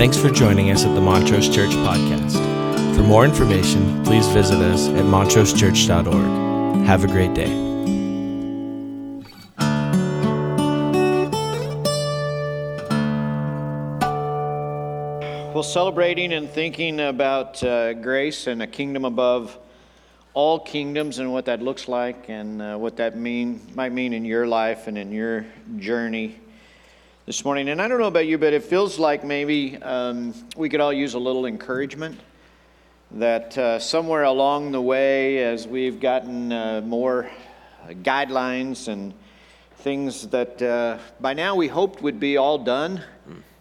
Thanks for joining us at the Montrose Church Podcast. For more information, please visit us at montrosechurch.org. Have a great day. Well, celebrating and thinking about uh, grace and a kingdom above all kingdoms and what that looks like and uh, what that mean might mean in your life and in your journey this morning. And I don't know about you, but it feels like maybe um, we could all use a little encouragement. That uh, somewhere along the way, as we've gotten uh, more guidelines and things that uh, by now we hoped would be all done,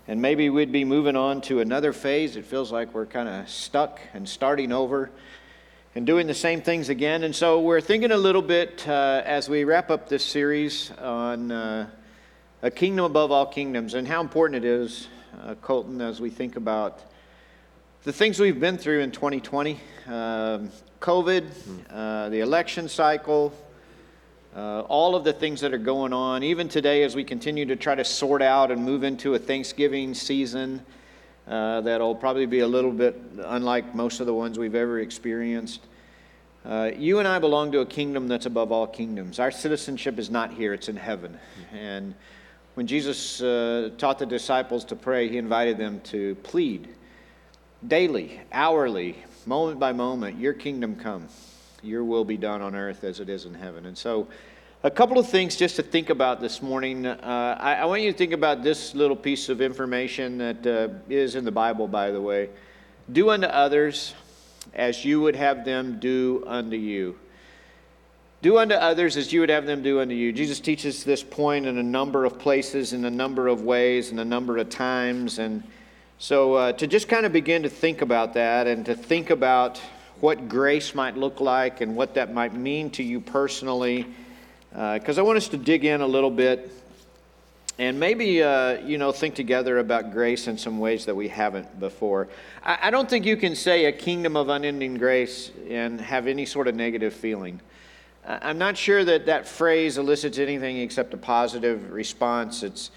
and maybe we'd be moving on to another phase. It feels like we're kind of stuck and starting over and doing the same things again. And so we're thinking a little bit uh, as we wrap up this series on uh, a kingdom above all kingdoms, and how important it is, uh, Colton, as we think about the things we've been through in 2020 um, COVID, uh, the election cycle, uh, all of the things that are going on, even today as we continue to try to sort out and move into a Thanksgiving season uh, that'll probably be a little bit unlike most of the ones we've ever experienced. Uh, you and I belong to a kingdom that's above all kingdoms. Our citizenship is not here, it's in heaven. And when Jesus uh, taught the disciples to pray, he invited them to plead daily, hourly, moment by moment, your kingdom come. Your will be done on earth as it is in heaven. And so, a couple of things just to think about this morning. Uh, I, I, want you to think about this little piece of information that uh, is in the Bible, by the way. Do unto others as you would have them do unto you. Do unto others as you would have them do unto you. Jesus teaches this point in a number of places, in a number of ways, in a number of times. And so uh, to just kind of begin to think about that and to think about what grace might look like and what that might mean to you personally, because uh, I want us to dig in a little bit and maybe uh, you know think together about grace in some ways that we haven't before I, I, don't think you can say a kingdom of unending grace and have any sort of negative feeling I'm not sure that that phrase elicits anything except a positive response. It's,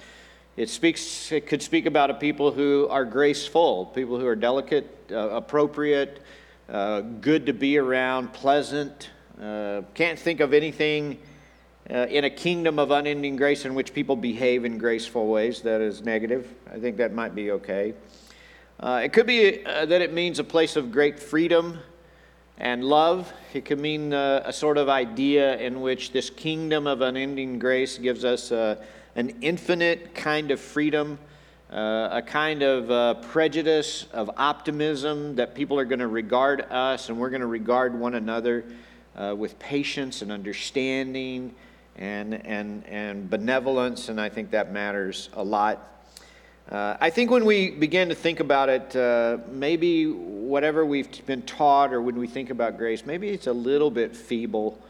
it, speaks, it could speak about a people who are graceful, people who are delicate, uh, appropriate, uh, good to be around, pleasant. Uh, can't think of anything uh, in a kingdom of unending grace in which people behave in graceful ways that is negative. I think that might be okay. Uh, it could be uh, that it means a place of great freedom and love. It could mean uh, a sort of idea in which this kingdom of unending grace gives us uh, an infinite kind of freedom, uh, a kind of uh, prejudice of optimism that people are going to regard us and we're going to regard one another uh, with patience and understanding and, and, and benevolence, and I think that matters a lot. Uh, I think when we begin to think about it, uh, maybe whatever we've been taught or when we think about grace, maybe it's a little bit feeble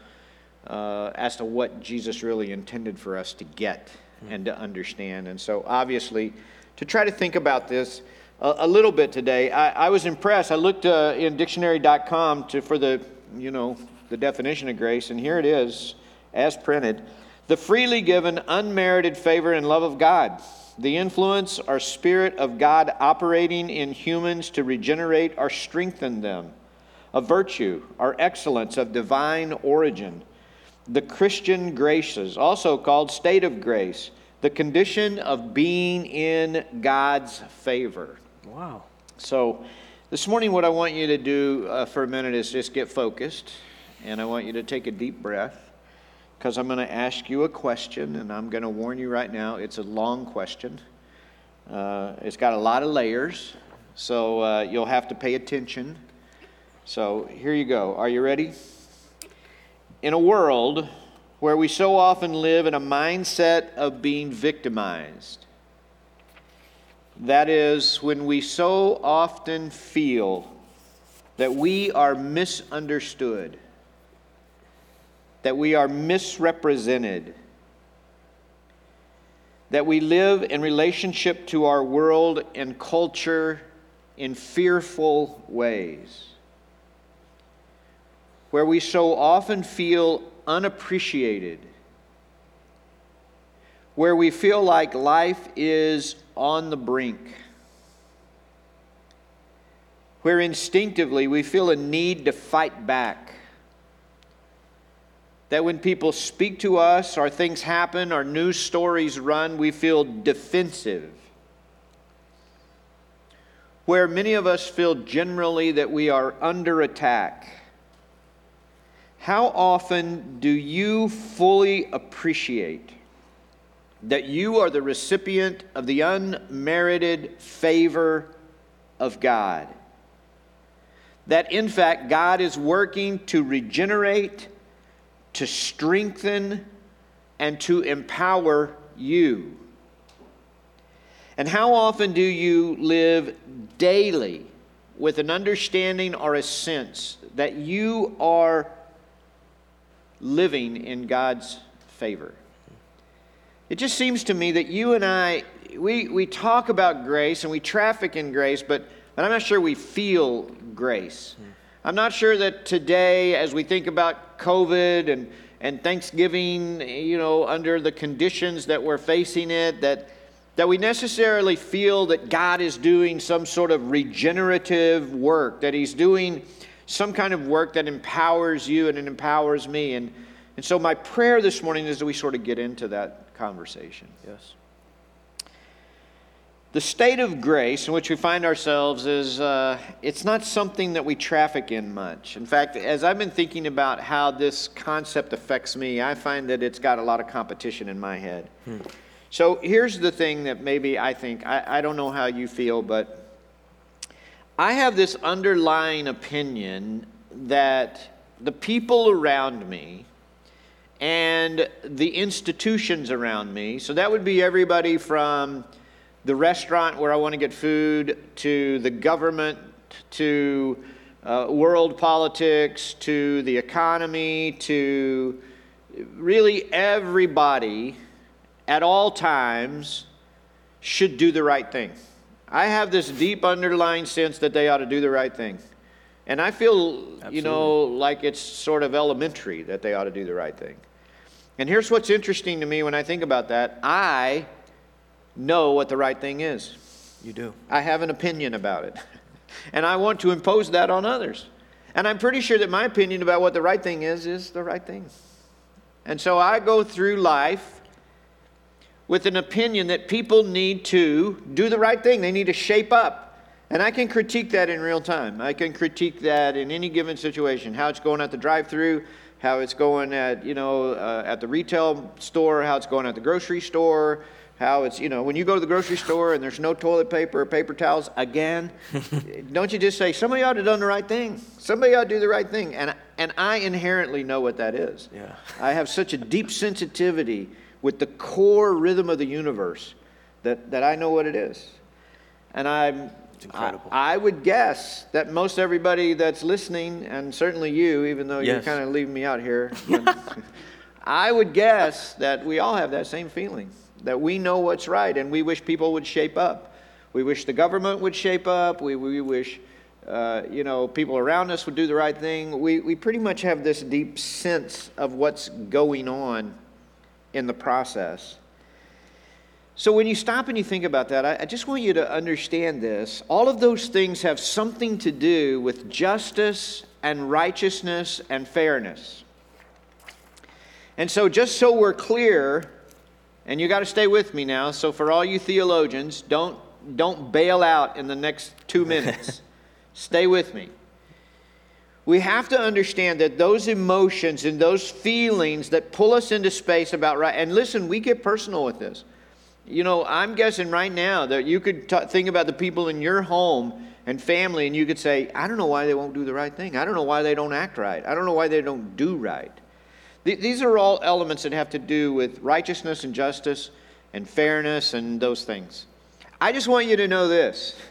uh, as to what Jesus really intended for us to get and to understand. And so, obviously, to try to think about this a, a little bit today, I, I was impressed. I looked uh, in dictionary.com to, for the, you know, the definition of grace, and here it is, as printed the freely given, unmerited favor and love of God the influence or spirit of God operating in humans to regenerate or strengthen them, a virtue or excellence of divine origin, the Christian graces, also called state of grace, the condition of being in God's favor. Wow. So, this morning, what I want you to do uh, for a minute is just get focused, and I want you to take a deep breath because I'm going to ask you a question, and I'm going to warn you right now it's a long question. Uh, it's got a lot of layers, so uh, you'll have to pay attention. So here you go. Are you ready? In a world where we so often live in a mindset of being victimized, that is, when we so often feel that we are misunderstood that we are misrepresented, that we live in relationship to our world and culture in fearful ways, where we so often feel unappreciated, where we feel like life is on the brink, where instinctively we feel a need to fight back. That when people speak to us, or things happen, or news stories run, we feel defensive. Where many of us feel generally that we are under attack. How often do you fully appreciate that you are the recipient of the unmerited favor of God? that in fact God is working to regenerate, to strengthen, and to empower you. And how often do you live daily with an understanding or a sense that you are living in God's favor? It just seems to me that you and I, we, we talk about grace and we traffic in grace, but but I'm not sure we feel grace. Hmm. I'm not sure that today, as we think about COVID and, and Thanksgiving, you know, under the conditions that we're facing it, that, that we necessarily feel that God is doing some sort of regenerative work, that He's doing some kind of work that empowers you and it empowers me. And, and so, my prayer this morning is that we sort of get into that conversation. Yes. The state of grace in which we find ourselves is uh, it's not something that we traffic in much. In fact, as I've been thinking about how this concept affects me, I find that it's got a lot of competition in my head. Hmm. So here's the thing that maybe I think, I, I don't know how you feel, but I have this underlying opinion that the people around me and the institutions around me, so that would be everybody from the restaurant where I want to get food, to the government, to uh, world politics, to the economy, to really everybody at all times should do the right thing. I have this deep underlying sense that they ought to do the right thing. And I feel, Absolutely. you know, like it's sort of elementary that they ought to do the right thing. And here's what's interesting to me when I think about that. I know what the right thing is. You do. I have an opinion about it. and I want to impose that on others. And I'm pretty sure that my opinion about what the right thing is is the right thing. And so I go through life with an opinion that people need to do the right thing, they need to shape up. And I can critique that in real time. I can critique that in any given situation, how it's going at the drive through, how it's going at, you know, uh, at the retail store, how it's going at the grocery store, how it's, you know, when you go to the grocery store and there's no toilet paper or paper towels again, don't you just say, somebody ought to have done the right thing? Somebody ought to do the right thing. And, and I inherently know what that is. Yeah. I have such a deep sensitivity with the core rhythm of the universe that, that I know what it is. And I'm, I, I, would guess that most everybody that's listening, and certainly you, even though yes. you're kind of leaving me out here, I would guess that we all have that same feeling that we know what's right and we wish people would shape up. We wish the government would shape up. We, we wish, uh, you know, people around us would do the right thing. We, we pretty much have this deep sense of what's going on in the process. So when you stop and you think about that, I, I just want you to understand this. All of those things have something to do with justice and righteousness and fairness. And so, just so we're clear, and you got to stay with me now. So, for all you theologians, don't, don't bail out in the next two minutes. stay with me. We have to understand that those emotions and those feelings that pull us into space about right, and listen, we get personal with this. You know, I'm guessing right now that you could t- think about the people in your home and family, and you could say, I don't know why they won't do the right thing. I don't know why they don't act right. I don't know why they don't do right. These are all elements that have to do with righteousness and justice and fairness and those things. I just want you to know this.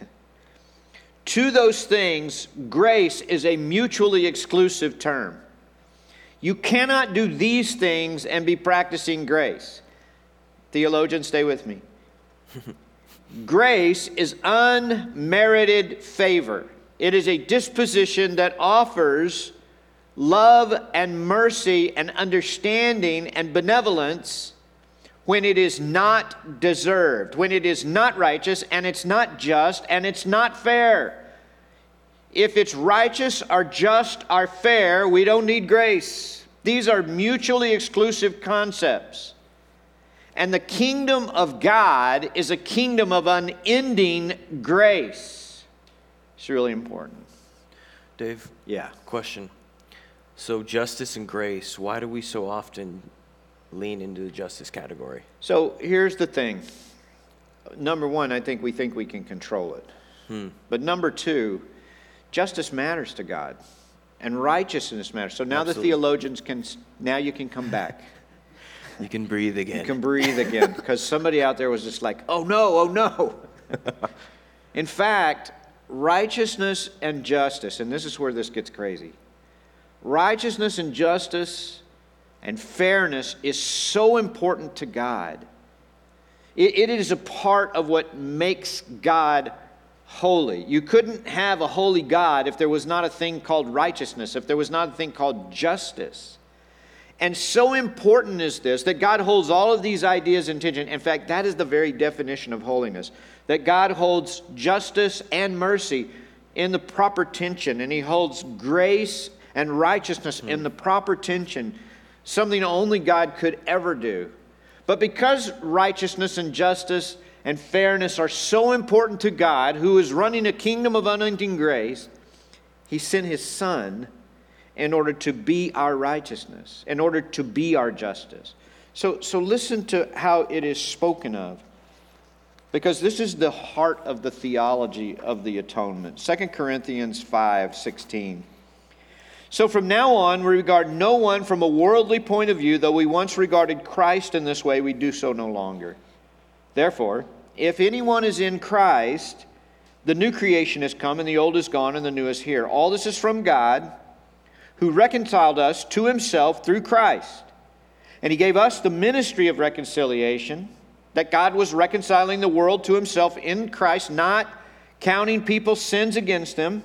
To those things, grace is a mutually exclusive term. You cannot do these things and be practicing grace. Theologians, stay with me. grace is unmerited favor, it is a disposition that offers love and mercy and understanding and benevolence when it is not deserved, when it is not righteous and it's not just and it's not fair. if it's righteous or just or fair, we don't need grace. These are mutually exclusive concepts. And the kingdom of God is a kingdom of unending grace. It's really important. Dave, Yeah. question. So, justice and grace, why do we so often lean into the justice category? So here's the thing. Number one, I think we think we can control it. Hmm. But number two, justice matters to God, and righteousness matters. So now the theologians can. Now you can come back. You can breathe again. You can breathe again because somebody out there was just like, "Oh no, oh no." In fact, righteousness and justice, and this is where this gets crazy. Righteousness and justice and fairness is so important to God. It, it is a part of what makes God holy. You couldn't have a holy God if there was not a thing called righteousness, if there was not a thing called justice. And so important is this that God holds all of these ideas in tension. In fact, that is the very definition of holiness that God holds justice and mercy in the proper tension, and He holds grace and righteousness in the proper tension, something only God could ever do. But because righteousness and justice and fairness are so important to God, who is running a kingdom of unending grace, He sent His Son in order to be our righteousness, in order to be our justice. So, so listen to how it is spoken of, because this is the heart of the theology of the atonement. 2 Corinthians 5 16. So from now on, we regard no one from a worldly point of view, though we once regarded Christ in this way, we do so no longer. Therefore, if anyone is in Christ, the new creation has come, and the old is gone, and the new is here. All this is from God, who reconciled us to himself through Christ. And he gave us the ministry of reconciliation, that God was reconciling the world to himself in Christ, not counting people's sins against them.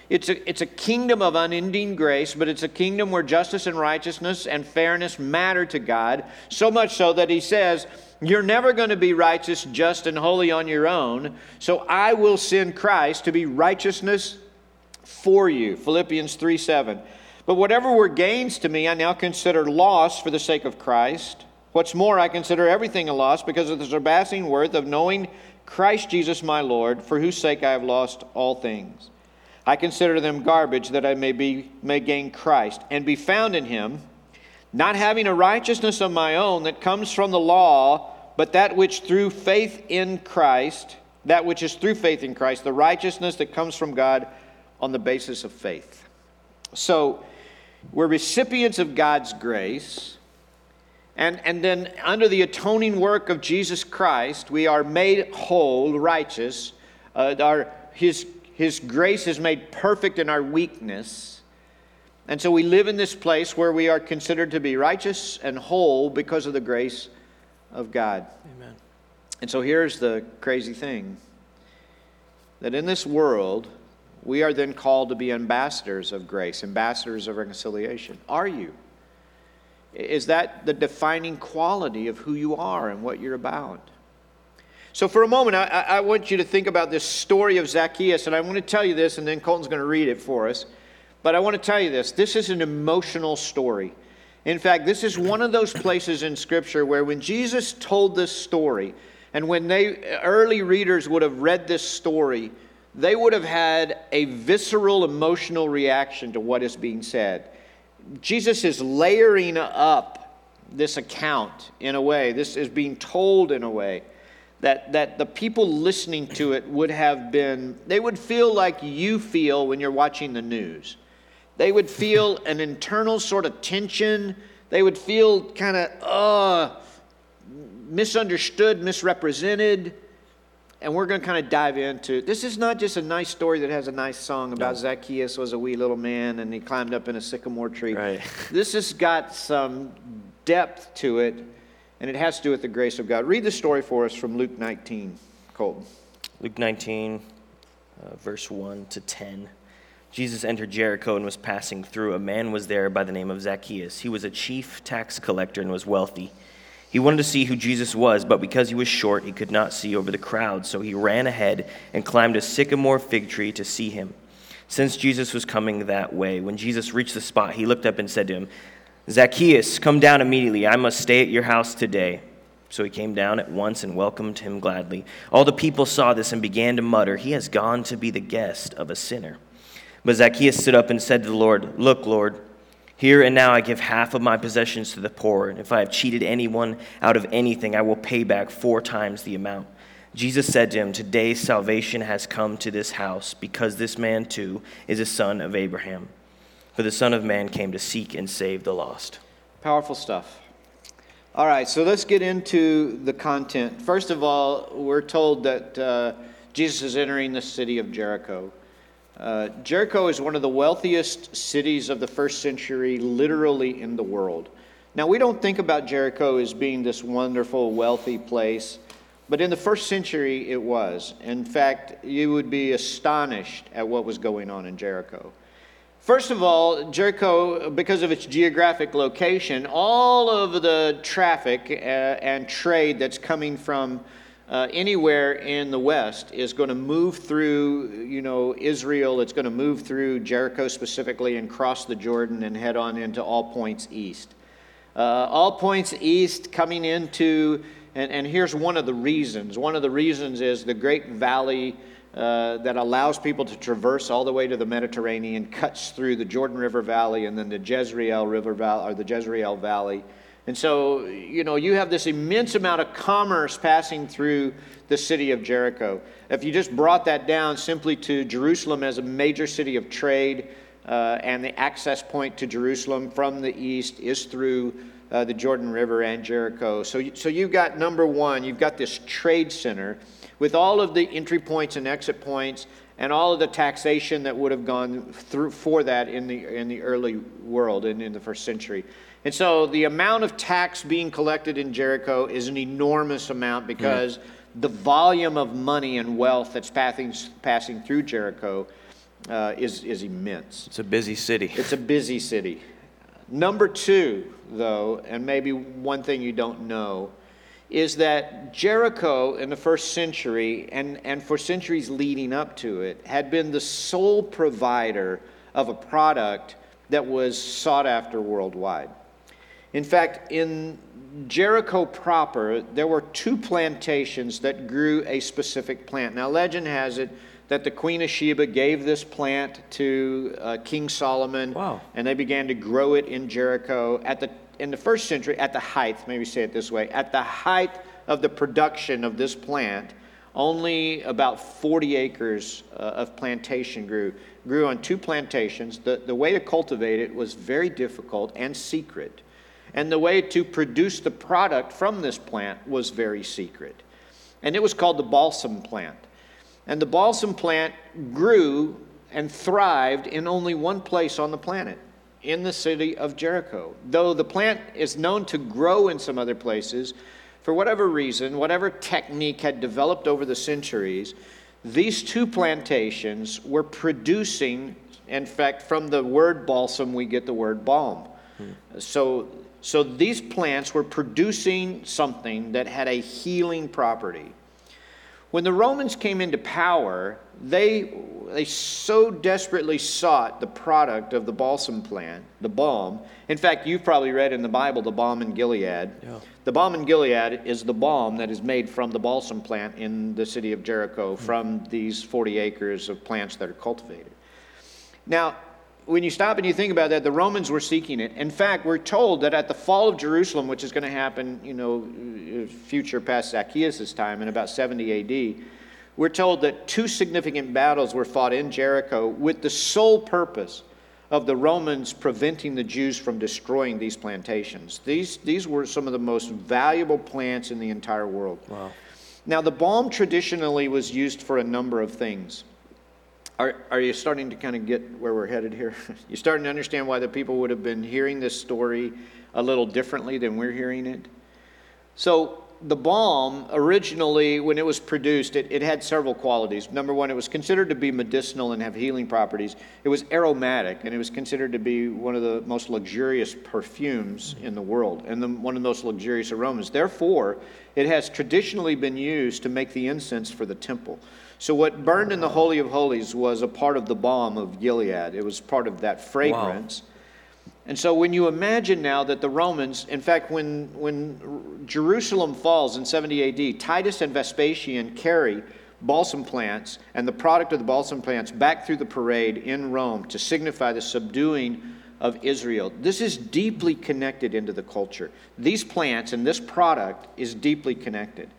It's a, it's a kingdom of unending grace, but it's a kingdom where justice and righteousness and fairness matter to God, so much so that he says, You're never going to be righteous, just, and holy on your own, so I will send Christ to be righteousness for you. Philippians 3 7. But whatever were gains to me, I now consider loss for the sake of Christ. What's more, I consider everything a loss because of the surpassing worth of knowing Christ Jesus my Lord, for whose sake I have lost all things. I consider them garbage that I may be may gain Christ and be found in him, not having a righteousness of my own that comes from the law, but that which through faith in Christ, that which is through faith in Christ, the righteousness that comes from God on the basis of faith. So, we're recipients of God's grace. And, and then, under the atoning work of Jesus Christ, we are made whole, righteous. Uh, our, his, his grace is made perfect in our weakness. And so we live in this place where we are considered to be righteous and whole because of the grace of God. Amen. And so here's the crazy thing that in this world, we are then called to be ambassadors of grace, ambassadors of reconciliation. Are you? Is that the defining quality of who you are and what you're about? So, for a moment, I, I want you to think about this story of Zacchaeus, and I want to tell you this, and then Colton's going to read it for us. But I want to tell you this this is an emotional story. In fact, this is one of those places in Scripture where when Jesus told this story, and when they early readers would have read this story, they would have had a visceral emotional reaction to what is being said. Jesus is layering up this account in a way, this is being told in a way that, that the people listening to it would have been, they would feel like you feel when you're watching the news. They would feel an internal sort of tension. They would feel kind of, uh, misunderstood, misrepresented. And we're going to kind of dive into this is not just a nice story that has a nice song about Zacchaeus was a wee little man and he climbed up in a sycamore tree. Right. This has got some depth to it and it has to do with the grace of God. Read the story for us from Luke 19, Colton. Luke 19, uh, verse 1 to 10. Jesus entered Jericho and was passing through. A man was there by the name of Zacchaeus. He was a chief tax collector and was wealthy. He wanted to see who Jesus was, but because he was short, he could not see over the crowd. So he ran ahead and climbed a sycamore fig tree to see him. Since Jesus was coming that way, when Jesus reached the spot, he looked up and said to him, Zacchaeus, come down immediately. I must stay at your house today. So he came down at once and welcomed him gladly. All the people saw this and began to mutter, He has gone to be the guest of a sinner. But Zacchaeus stood up and said to the Lord, Look, Lord, here and now I give half of my possessions to the poor, and if I have cheated anyone out of anything, I will pay back four times the amount. Jesus said to him, Today salvation has come to this house, because this man too is a son of Abraham. For the Son of Man came to seek and save the lost. Powerful stuff. All right, so let's get into the content. First of all, we're told that uh, Jesus is entering the city of Jericho. Uh, Jericho is one of the wealthiest cities of the first century, literally in the world. Now, we don't think about Jericho as being this wonderful, wealthy place, but in the first century it was. In fact, you would be astonished at what was going on in Jericho. First of all, Jericho, because of its geographic location, all of the traffic uh, and trade that's coming from uh, anywhere in the west is going to move through, you know, Israel. It's going to move through Jericho specifically and cross the Jordan and head on into all points east. Uh, all points east coming into, and, and here's one of the reasons. One of the reasons is the great valley uh, that allows people to traverse all the way to the Mediterranean, cuts through the Jordan River Valley and then the Jezreel River Valley, or the Jezreel Valley and so, you know, you have this immense amount of commerce passing through the city of Jericho. If you just brought that down simply to Jerusalem as a major city of trade, uh, and the access point to Jerusalem from the east is through uh, the Jordan River and Jericho. So, so you've got number one, you've got this trade center with all of the entry points and exit points and all of the taxation that would have gone through for that in the, in the early world and in, in the first century. And so the amount of tax being collected in Jericho is an enormous amount because mm. the volume of money and wealth that's passing, passing through Jericho uh, is, is immense. It's a busy city. It's a busy city. Number two, though, and maybe one thing you don't know, is that Jericho in the first century and, and for centuries leading up to it had been the sole provider of a product that was sought after worldwide. In fact, in Jericho proper, there were two plantations that grew a specific plant. Now, legend has it that the Queen of Sheba gave this plant to uh, King Solomon, wow. and they began to grow it in Jericho at the in the first century. At the height, maybe say it this way, at the height of the production of this plant, only about 40 acres uh, of plantation grew. Grew on two plantations. The, the way to cultivate it was very difficult and secret. And the way to produce the product from this plant was very secret. And it was called the balsam plant. And the balsam plant grew and thrived in only one place on the planet, in the city of Jericho. Though the plant is known to grow in some other places, for whatever reason, whatever technique had developed over the centuries, these two plantations were producing, in fact, from the word balsam, we get the word balm. Hmm. So so these plants were producing something that had a healing property. When the Romans came into power, they, they so desperately sought the product of the balsam plant, the balm. In fact, you've probably read in the Bible the balm in Gilead. Yeah. The balm in Gilead is the balm that is made from the balsam plant in the city of Jericho mm-hmm. from these 40 acres of plants that are cultivated. Now, when you stop and you think about that, the Romans were seeking it. In fact, we're told that at the fall of Jerusalem, which is going to happen, you know, uh, future past Zacchaeus' time in about 70 AD, we're told that two significant battles were fought in Jericho with the sole purpose of the Romans preventing the Jews from destroying these plantations. These, these were some of the most valuable plants in the entire world. Wow. Now, the balm traditionally was used for a number of things. Are, are you starting to kind of get where we're headed here? You're starting to understand why the people would have been hearing this story a little differently than we're hearing it? So the balm originally, when it was produced, it, it had several qualities. Number one, it was considered to be medicinal and have healing properties. It was aromatic, and it was considered to be one of the most luxurious perfumes in the world and the, one of the most luxurious aromas. Therefore, it has traditionally been used to make the incense for the temple. So, what burned in the Holy of Holies was a part of the balm of Gilead. It was part of that fragrance. Wow. And so when you imagine now that the Romans, in fact, when, when Jerusalem falls in 70 AD, Titus and Vespasian carry balsam plants and the product of the balsam plants back through the parade in Rome to signify the subduing of Israel. This is deeply connected into the culture. These plants and this product is deeply connected.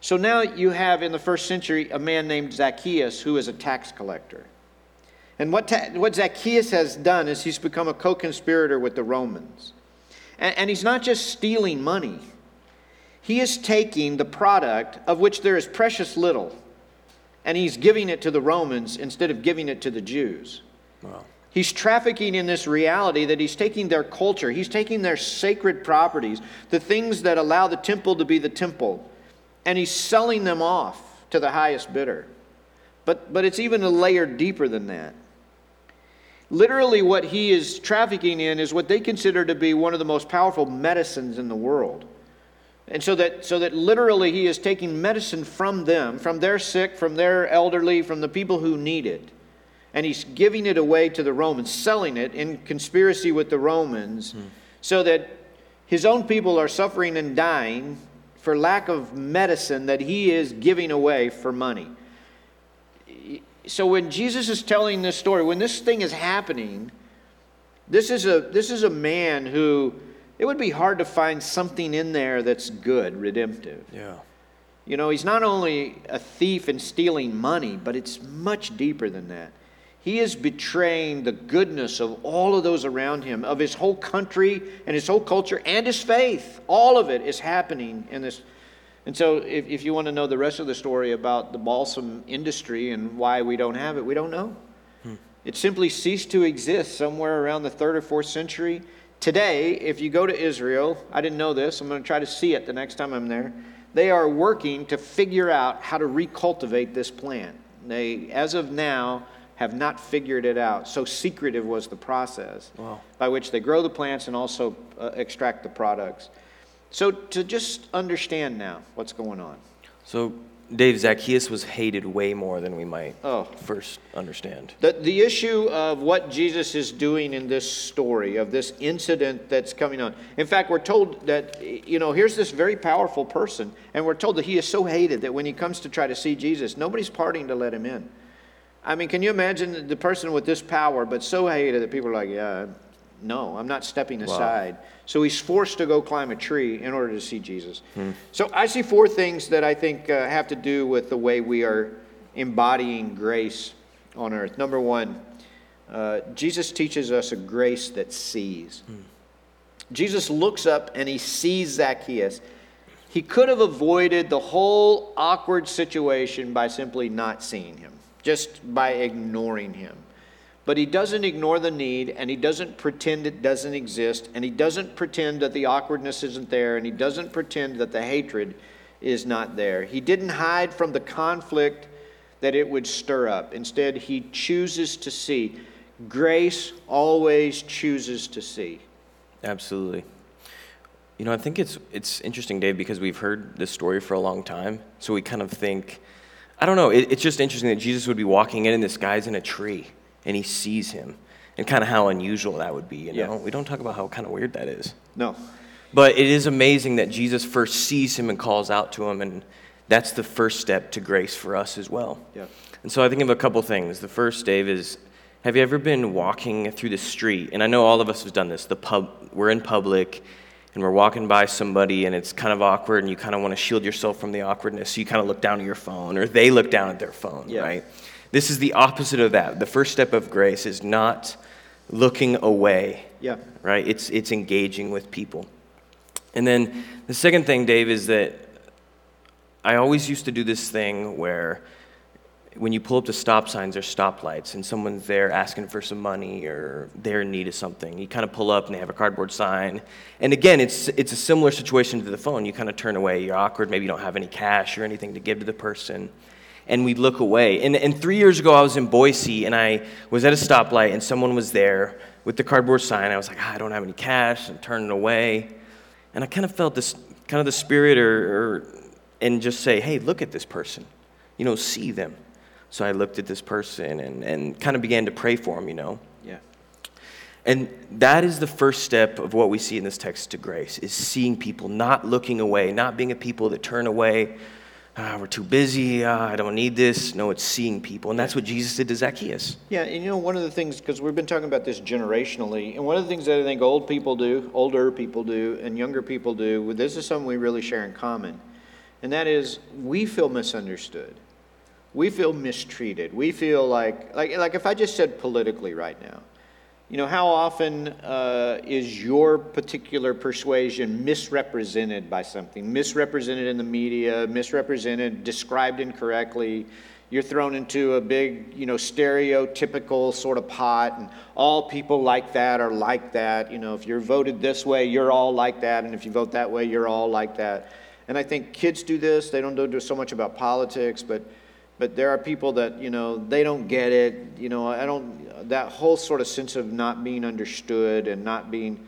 So now you have in the first century a man named Zacchaeus who is a tax collector. And what, ta- what Zacchaeus has done is he's become a co conspirator with the Romans. And, and he's not just stealing money, he is taking the product of which there is precious little and he's giving it to the Romans instead of giving it to the Jews. Wow. He's trafficking in this reality that he's taking their culture, he's taking their sacred properties, the things that allow the temple to be the temple, and he's selling them off to the highest bidder. But, but it's even a layer deeper than that. Literally, what he is trafficking in is what they consider to be one of the most powerful medicines in the world. And so that, so that literally he is taking medicine from them, from their sick, from their elderly, from the people who need it. And he's giving it away to the Romans, selling it in conspiracy with the Romans, hmm. so that his own people are suffering and dying for lack of medicine that he is giving away for money so when Jesus is telling this story, when this thing is happening, this is a this is a man who it would be hard to find something in there that's good, redemptive. Yeah. You know, he's not only a thief and stealing money, but it's much deeper than that. He is betraying the goodness of all of those around him, of his whole country and his whole culture and his faith. All of it is happening in this and so, if, if you want to know the rest of the story about the balsam industry and why we don't have it, we don't know. Hmm. It simply ceased to exist somewhere around the third or fourth century. Today, if you go to Israel, I didn't know this, I'm going to try to see it the next time I'm there. They are working to figure out how to recultivate this plant. They, as of now, have not figured it out. So secretive was the process wow. by which they grow the plants and also uh, extract the products. So, to just understand now what's going on. So, Dave, Zacchaeus was hated way more than we might oh. first understand. The, the issue of what Jesus is doing in this story, of this incident that's coming on. In fact, we're told that, you know, here's this very powerful person, and we're told that he is so hated that when he comes to try to see Jesus, nobody's parting to let him in. I mean, can you imagine the person with this power, but so hated that people are like, yeah, no, I'm not stepping aside. Wow. So he's forced to go climb a tree in order to see Jesus. Hmm. So I see four things that I think uh, have to do with the way we are embodying grace on earth. Number one, uh, Jesus teaches us a grace that sees. Hmm. Jesus looks up and he sees Zacchaeus. He could have avoided the whole awkward situation by simply not seeing him, just by ignoring him. But he doesn't ignore the need and he doesn't pretend it doesn't exist and he doesn't pretend that the awkwardness isn't there and he doesn't pretend that the hatred is not there. He didn't hide from the conflict that it would stir up. Instead, he chooses to see. Grace always chooses to see. Absolutely. You know, I think it's it's interesting, Dave, because we've heard this story for a long time. So we kind of think, I don't know, it, it's just interesting that Jesus would be walking in and this guy's in a tree and he sees him and kind of how unusual that would be. You know, yeah. we don't talk about how kind of weird that is. No. But it is amazing that Jesus first sees him and calls out to him, and that's the first step to grace for us as well. Yeah. And so I think of a couple things. The first, Dave, is have you ever been walking through the street? And I know all of us have done this. The pub, we're in public, and we're walking by somebody, and it's kind of awkward, and you kind of want to shield yourself from the awkwardness. So you kind of look down at your phone, or they look down at their phone, yeah. right? This is the opposite of that. The first step of grace is not looking away. Yeah. Right? It's it's engaging with people. And then the second thing, Dave, is that I always used to do this thing where when you pull up to stop signs or stoplights and someone's there asking for some money or they're in need of something, you kind of pull up and they have a cardboard sign. And again, it's, it's a similar situation to the phone. You kind of turn away, you're awkward, maybe you don't have any cash or anything to give to the person. And we look away. And, and three years ago, I was in Boise and I was at a stoplight and someone was there with the cardboard sign. I was like, ah, I don't have any cash, and turning away. And I kind of felt this kind of the spirit or, or and just say, hey, look at this person, you know, see them. So I looked at this person and, and kind of began to pray for him, you know. Yeah. And that is the first step of what we see in this text to grace is seeing people, not looking away, not being a people that turn away. Ah, we're too busy. Ah, I don't need this. No, it's seeing people. And that's what Jesus did to Zacchaeus. Yeah, and you know, one of the things, because we've been talking about this generationally, and one of the things that I think old people do, older people do, and younger people do, this is something we really share in common, and that is we feel misunderstood we feel mistreated. We feel like, like, like if I just said politically right now, you know, how often uh, is your particular persuasion misrepresented by something, misrepresented in the media, misrepresented, described incorrectly? You're thrown into a big, you know, stereotypical sort of pot, and all people like that are like that. You know, if you're voted this way, you're all like that, and if you vote that way, you're all like that. And I think kids do this. They don't do so much about politics, but but there are people that you know they don't get it. You know i don't that whole sort of sense of not being understood and not being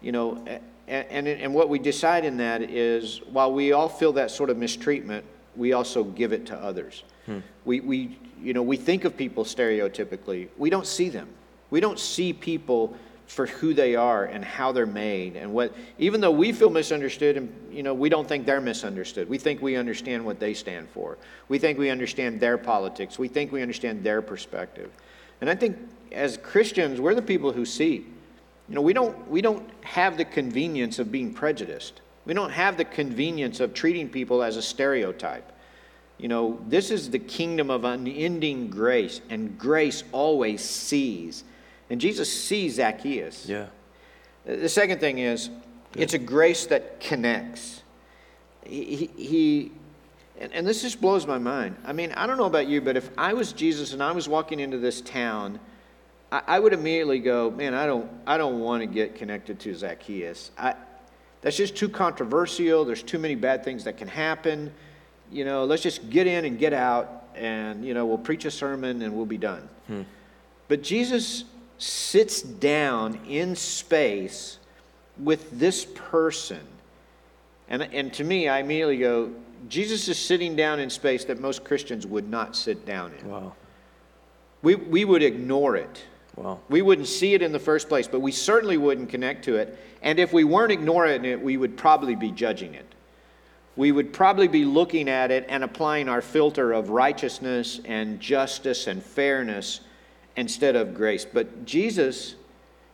you know and, and, and what we decide in that is while we all feel that sort of mistreatment we also give it to others. Hmm. we, we you know we think of people stereotypically. We don't see them. We don't see people for who they are and how they're made and what even though we feel misunderstood and you know we don't think they're misunderstood. We think we understand what they stand for. We think we understand their politics. We think we understand their perspective. And i think as christians we're the people who see. You know we don't we don't have the convenience of being prejudiced. We don't have the convenience of treating people as a stereotype. You know this is the kingdom of unending grace and grace always sees and Jesus sees Zacchaeus. Yeah. The second thing is, Good. it's a grace that connects. He, he and, and this just blows my mind. I mean, I don't know about you, but if I was Jesus and I was walking into this town, I, I would immediately go, man, I don't, I don't want to get connected to Zacchaeus. I, that's just too controversial. There's too many bad things that can happen. You know, let's just get in and get out, and you know, we'll preach a sermon and we'll be done. Hmm. But Jesus sits down in space with this person. And, and to me, I immediately go, Jesus is sitting down in space that most Christians would not sit down in. Wow. We, we would ignore it. Wow. We wouldn't see it in the first place, but we certainly wouldn't connect to it. And if we weren't ignoring it, we would probably be judging it. We would probably be looking at it and applying our filter of righteousness and justice and fairness instead of grace. But Jesus,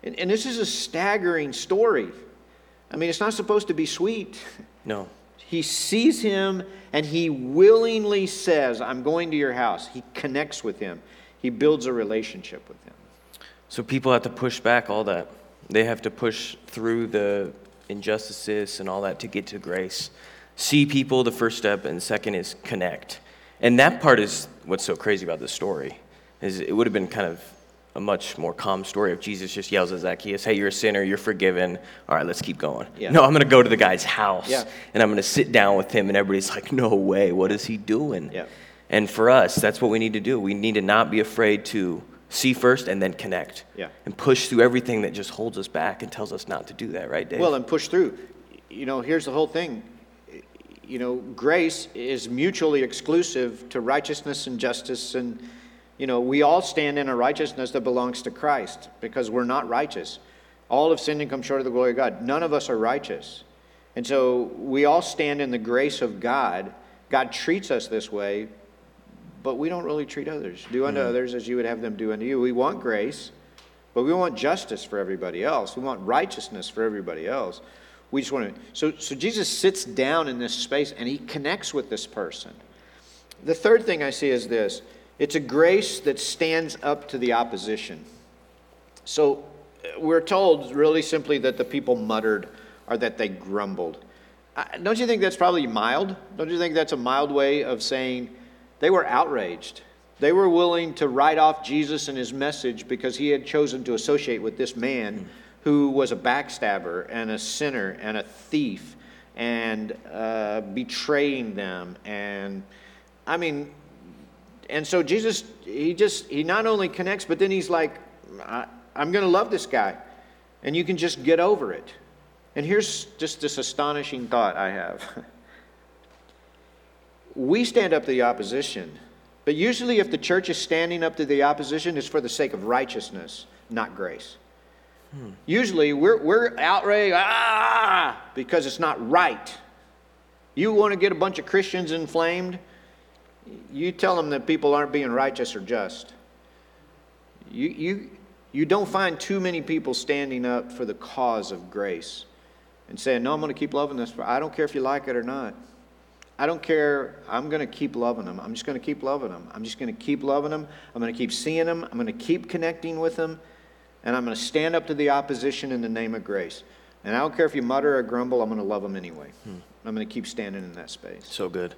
and, and this is a staggering story. I mean, it's not supposed to be sweet. No. He sees him and he willingly says, I'm going to your house. He connects with him, he builds a relationship with him. So people have to push back all that. They have to push through the injustices and all that to get to grace. See people, the first step, and second is connect. And that part is what's so crazy about this story is it would have been kind of a much more calm story if Jesus just yells at Zacchaeus, Hey, you're a sinner, you're forgiven. All right, let's keep going. Yeah. No, I'm going to go to the guy's house yeah. and I'm going to sit down with him, and everybody's like, No way, what is he doing? Yeah. And for us, that's what we need to do. We need to not be afraid to see first and then connect. Yeah. And push through everything that just holds us back and tells us not to do that, right, Dave? Well, and push through. You know, here's the whole thing. You know, grace is mutually exclusive to righteousness and justice and you know, we all stand in a righteousness that belongs to Christ because we're not righteous. All have sinned and come short of the glory of God. None of us are righteous. And so we all stand in the grace of God. God treats us this way, but we don't really treat others. Do unto mm-hmm. others as you would have them do unto you. We want grace, but we want justice for everybody else. We want righteousness for everybody else. We just want to. So, so Jesus sits down in this space and he connects with this person. The third thing I see is this it's a grace that stands up to the opposition. So we're told really simply that the people muttered or that they grumbled. Don't you think that's probably mild? Don't you think that's a mild way of saying they were outraged? They were willing to write off Jesus and his message because he had chosen to associate with this man who was a backstabber and a sinner and a thief and uh, betraying them. And I mean, and so Jesus, he just, he not only connects, but then he's like, I, I'm going to love this guy. And you can just get over it. And here's just this astonishing thought I have. we stand up to the opposition, but usually if the church is standing up to the opposition, it's for the sake of righteousness, not grace. Hmm. Usually we're, we're outraged, ah, because it's not right. You want to get a bunch of Christians inflamed? You tell them that people aren't being righteous or just. You, you, you don't find too many people standing up for the cause of grace and saying, No, I'm going to keep loving this. I don't care if you like it or not. I don't care. I'm going to keep loving them. I'm just going to keep loving them. I'm just going to keep loving them. I'm going to keep seeing them. I'm going to keep connecting with them. And I'm going to stand up to the opposition in the name of grace. And I don't care if you mutter or grumble, I'm going to love them anyway. Hmm. I'm going to keep standing in that space. So good.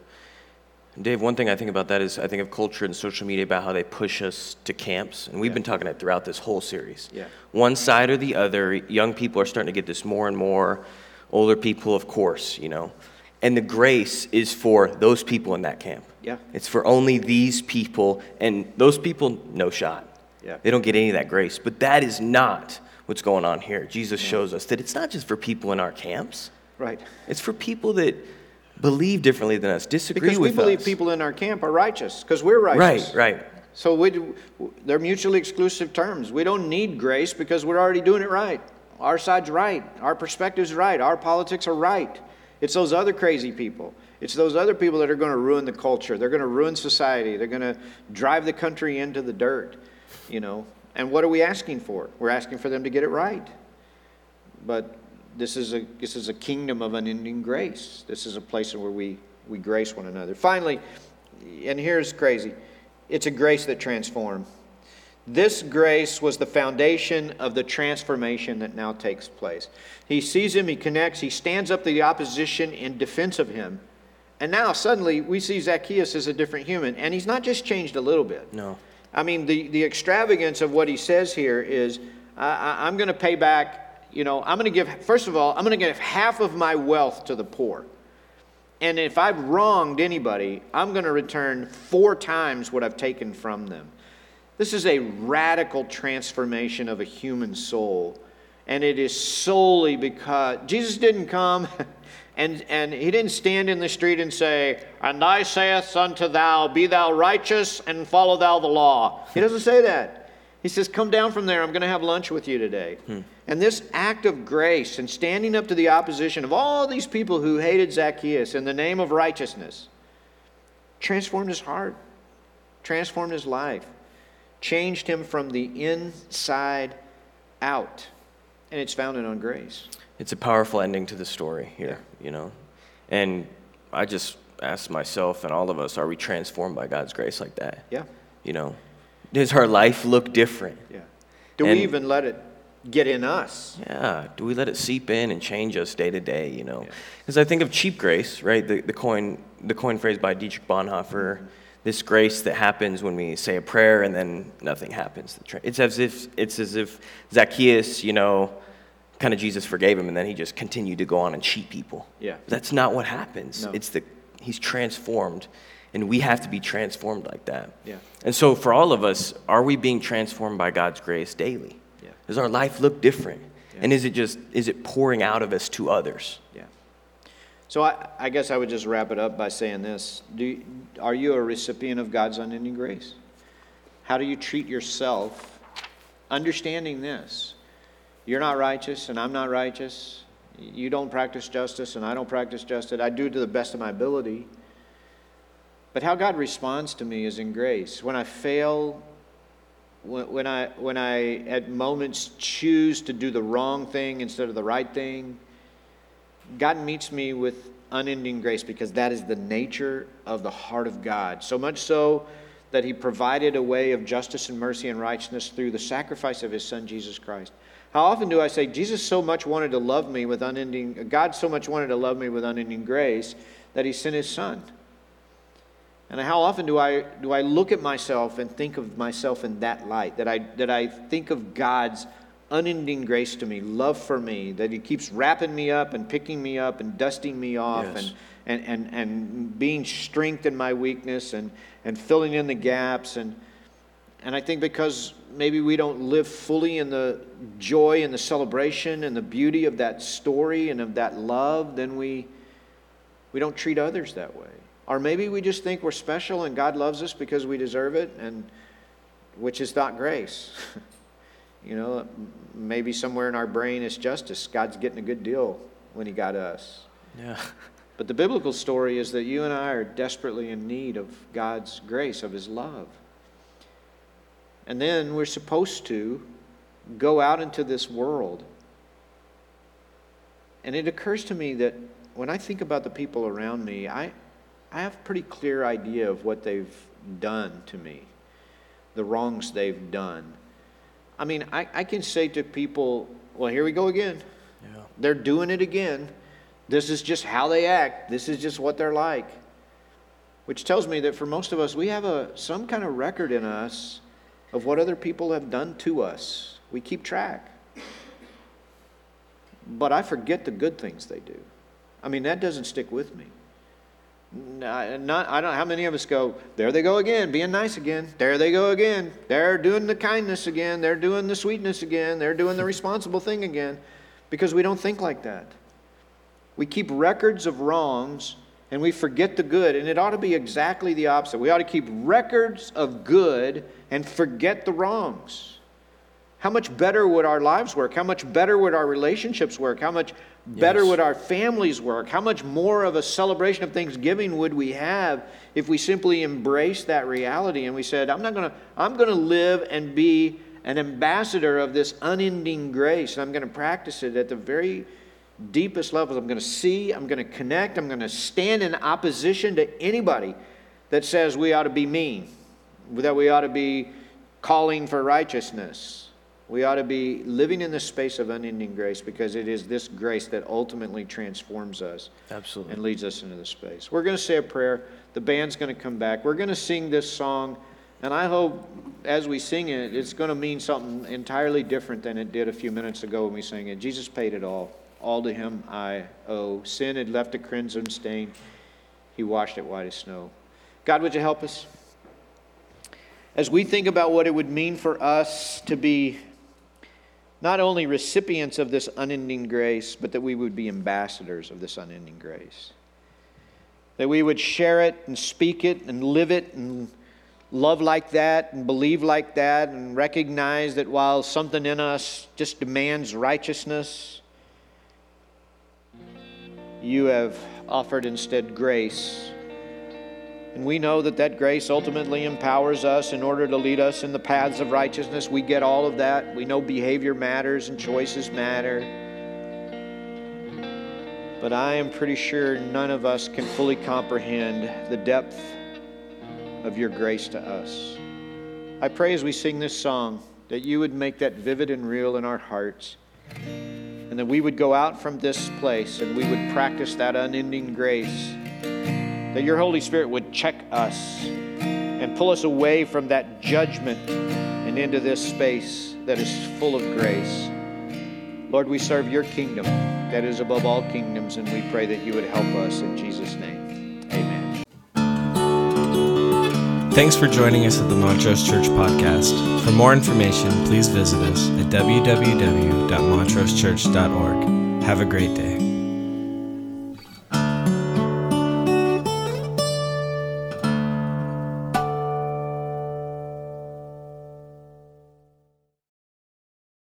Dave, one thing I think about that is I think of culture and social media about how they push us to camps, and we've been talking it throughout this whole series. Yeah. One side or the other, young people are starting to get this more and more. Older people, of course, you know. And the grace is for those people in that camp. Yeah. It's for only these people, and those people, no shot. Yeah. They don't get any of that grace. But that is not what's going on here. Jesus yeah. shows us that it's not just for people in our camps. Right. It's for people that believe differently than us, disagree because with us. Because we believe people in our camp are righteous, because we're righteous. Right, right. So we, they're mutually exclusive terms. We don't need grace because we're already doing it right. Our side's right. Our perspective's right. Our politics are right. It's those other crazy people. It's those other people that are going to ruin the culture. They're going to ruin society. They're going to drive the country into the dirt, you know. And what are we asking for? We're asking for them to get it right. But this is a, this is a kingdom of unending grace. This is a place where we, we grace one another. Finally, and here's crazy it's a grace that transforms. This grace was the foundation of the transformation that now takes place. He sees him, he connects, he stands up to the opposition in defense of him. And now suddenly we see Zacchaeus as a different human. And he's not just changed a little bit. No. I mean, the, the extravagance of what he says here is I, I'm going to pay back you know, I'm going to give, first of all, I'm going to give half of my wealth to the poor. And if I've wronged anybody, I'm going to return four times what I've taken from them. This is a radical transformation of a human soul. And it is solely because Jesus didn't come and, and he didn't stand in the street and say, And I saith unto thou, Be thou righteous and follow thou the law. He doesn't say that. He says, Come down from there. I'm going to have lunch with you today. Hmm. And this act of grace and standing up to the opposition of all these people who hated Zacchaeus in the name of righteousness transformed his heart, transformed his life, changed him from the inside out. And it's founded on grace. It's a powerful ending to the story here, yeah. you know. And I just ask myself and all of us are we transformed by God's grace like that? Yeah. You know, does our life look different? Yeah. Do and, we even let it get in us. Yeah. Do we let it seep in and change us day to day, you know? Because yeah. I think of cheap grace, right? The, the, coin, the coin phrase by Dietrich Bonhoeffer, mm-hmm. this grace that happens when we say a prayer and then nothing happens. It's as if, it's as if Zacchaeus, you know, kind of Jesus forgave him and then he just continued to go on and cheat people. Yeah. That's not what happens. No. It's the, he's transformed and we have to be transformed like that. Yeah. And so for all of us, are we being transformed by God's grace daily? Does our life look different? Yeah. And is it just, is it pouring out of us to others? Yeah. So I, I guess I would just wrap it up by saying this. Do, are you a recipient of God's unending grace? How do you treat yourself understanding this? You're not righteous and I'm not righteous. You don't practice justice and I don't practice justice. I do it to the best of my ability. But how God responds to me is in grace. When I fail when, I, when I at moments choose to do the wrong thing instead of the right thing, God meets me with unending grace because that is the nature of the heart of God. So much so that He provided a way of justice and mercy and righteousness through the sacrifice of His Son, Jesus Christ. How often do I say, Jesus so much wanted to love me with unending, God so much wanted to love me with unending grace that He sent His Son? And how often do I, do I look at myself and think of myself in that light? That I, that I think of God's unending grace to me, love for me, that He keeps wrapping me up and picking me up and dusting me off Yes. and, and, and, and being strength in my weakness and, and filling in the gaps. And, and I think because maybe we don't live fully in the joy and the celebration and the beauty of that story and of that love, then we, we don't treat others that way. Or maybe we just think we're special and God loves us because we deserve it, and which is not grace. you know, maybe somewhere in our brain is justice. God's getting a good deal when He got us. Yeah. But the biblical story is that you and I are desperately in need of God's grace, of His love. And then we're supposed to go out into this world. And it occurs to me that when I think about the people around me, I, I have a pretty clear idea of what they've done to me, the wrongs they've done. I mean, I, I can say to people, well, here we go again. Yeah. They're doing it again. This is just how they act. This is just what they're like. Which tells me that for most of us, we have a, some kind of record in us of what other people have done to us. We keep track. But I forget the good things they do. I mean, that doesn't stick with me. Not, I don't. How many of us go? There they go again, being nice again. There they go again. They're doing the kindness again. They're doing the sweetness again. They're doing the responsible thing again, because we don't think like that. We keep records of wrongs and we forget the good, and it ought to be exactly the opposite. We ought to keep records of good and forget the wrongs. How much better would our lives work? How much better would our relationships work? How much better Yes. would our families work? How much more of a celebration of Thanksgiving would we have if we simply embraced that reality and we said, I'm not going to I'm going to live and be an ambassador of this unending grace and I'm going to practice it at the very deepest levels. I'm going to see, I'm going to connect, I'm going to stand in opposition to anybody that says we ought to be mean, that we ought to be calling for righteousness. We ought to be living in the space of unending grace because it is this grace that ultimately transforms us Absolutely. and leads us into the space. We're going to say a prayer. The band's going to come back. We're going to sing this song, and I hope as we sing it, it's going to mean something entirely different than it did a few minutes ago when we sang it. Jesus paid it all. All to him I owe. Sin had left a crimson stain. He washed it white as snow. God, would you help us? As we think about what it would mean for us to be not only recipients of this unending grace, but that we would be ambassadors of this unending grace. That we would share it and speak it and live it and love like that and believe like that and recognize that while something in us just demands righteousness, you have offered instead grace. And we know that that grace ultimately empowers us in order to lead us in the paths of righteousness. We get all of that. We know behavior matters and choices matter. But I am pretty sure none of us can fully comprehend the depth of your grace to us. I pray as we sing this song that you would make that vivid and real in our hearts. And that we would go out from this place and we would practice that unending grace that your Holy Spirit would check us and pull us away from that judgment and into this space that is full of grace. Lord, we serve your kingdom that is above all kingdoms, and we pray that you would help us in Jesus' name. Amen. Thanks for joining us at the Montrose Church Podcast. For more information, please visit us at www.montrosechurch.org. Have a great day.